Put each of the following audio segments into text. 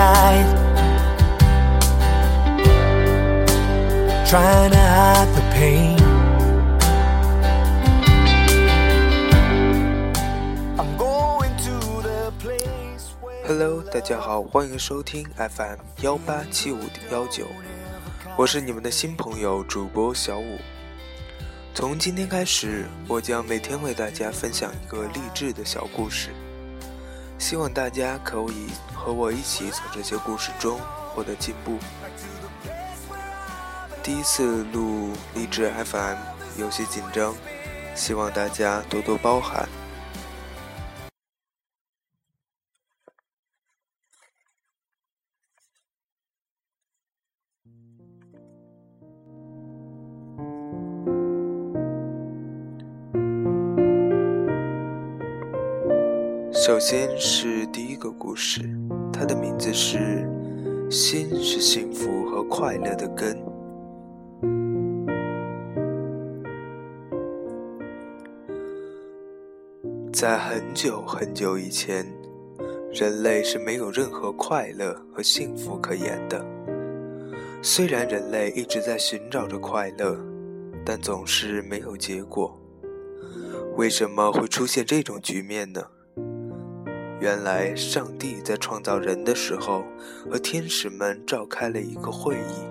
night. Trying to hide the pain. I'm going to the place where Hello，大家好，欢迎收听 FM 幺八七五幺九，我是你们的新朋友主播小五。从今天开始，我将每天为大家分享一个励志的小故事，希望大家可以和我一起从这些故事中获得进步。第一次录励志 FM，有些紧张，希望大家多多包涵。首先是第一个故事，它的名字是《心是幸福和快乐的根》。在很久很久以前，人类是没有任何快乐和幸福可言的。虽然人类一直在寻找着快乐，但总是没有结果。为什么会出现这种局面呢？原来，上帝在创造人的时候，和天使们召开了一个会议。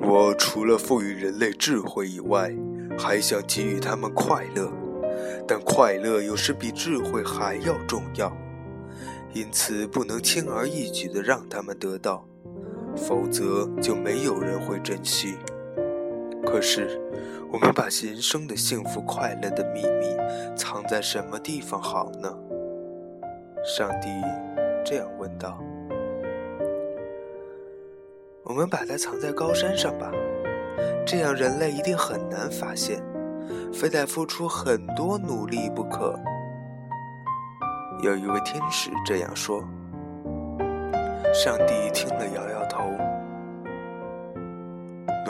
我除了赋予人类智慧以外，还想给予他们快乐，但快乐有时比智慧还要重要，因此不能轻而易举地让他们得到，否则就没有人会珍惜。可是，我们把人生的幸福快乐的秘密藏在什么地方好呢？上帝这样问道。我们把它藏在高山上吧，这样人类一定很难发现，非得付出很多努力不可。有一位天使这样说。上帝听了摇摇头。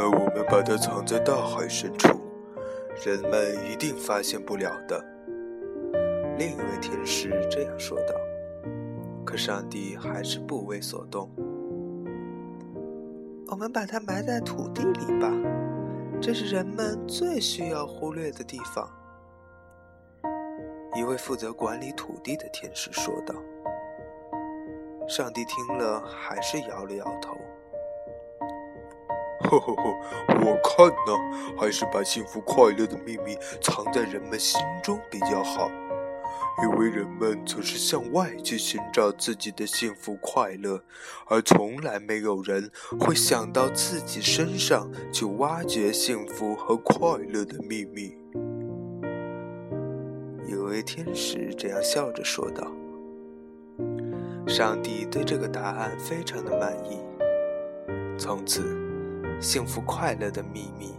而我们把它藏在大海深处，人们一定发现不了的。另一位天使这样说道。可上帝还是不为所动。我们把它埋在土地里吧，这是人们最需要忽略的地方。一位负责管理土地的天使说道。上帝听了，还是摇了摇头。呵呵呵，我看呢，还是把幸福快乐的秘密藏在人们心中比较好，因为人们总是向外去寻找自己的幸福快乐，而从来没有人会想到自己身上去挖掘幸福和快乐的秘密。有位天使这样笑着说道。上帝对这个答案非常的满意，从此。幸福快乐的秘密，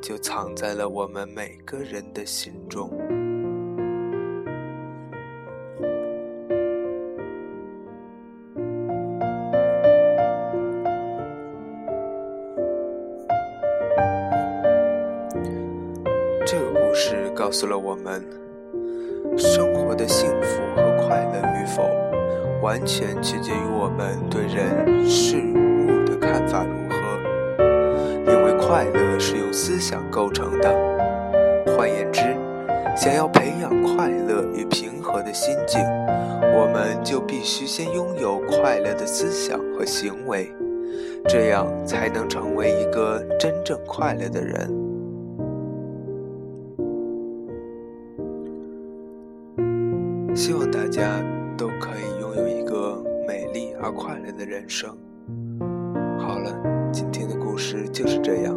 就藏在了我们每个人的心中。这个故事告诉了我们，生活的幸福和快乐与否，完全取决于我们对人事物的看法如何。快乐是由思想构成的。换言之，想要培养快乐与平和的心境，我们就必须先拥有快乐的思想和行为，这样才能成为一个真正快乐的人。希望大家都可以拥有一个美丽而快乐的人生。好了。今天的故事就是这样，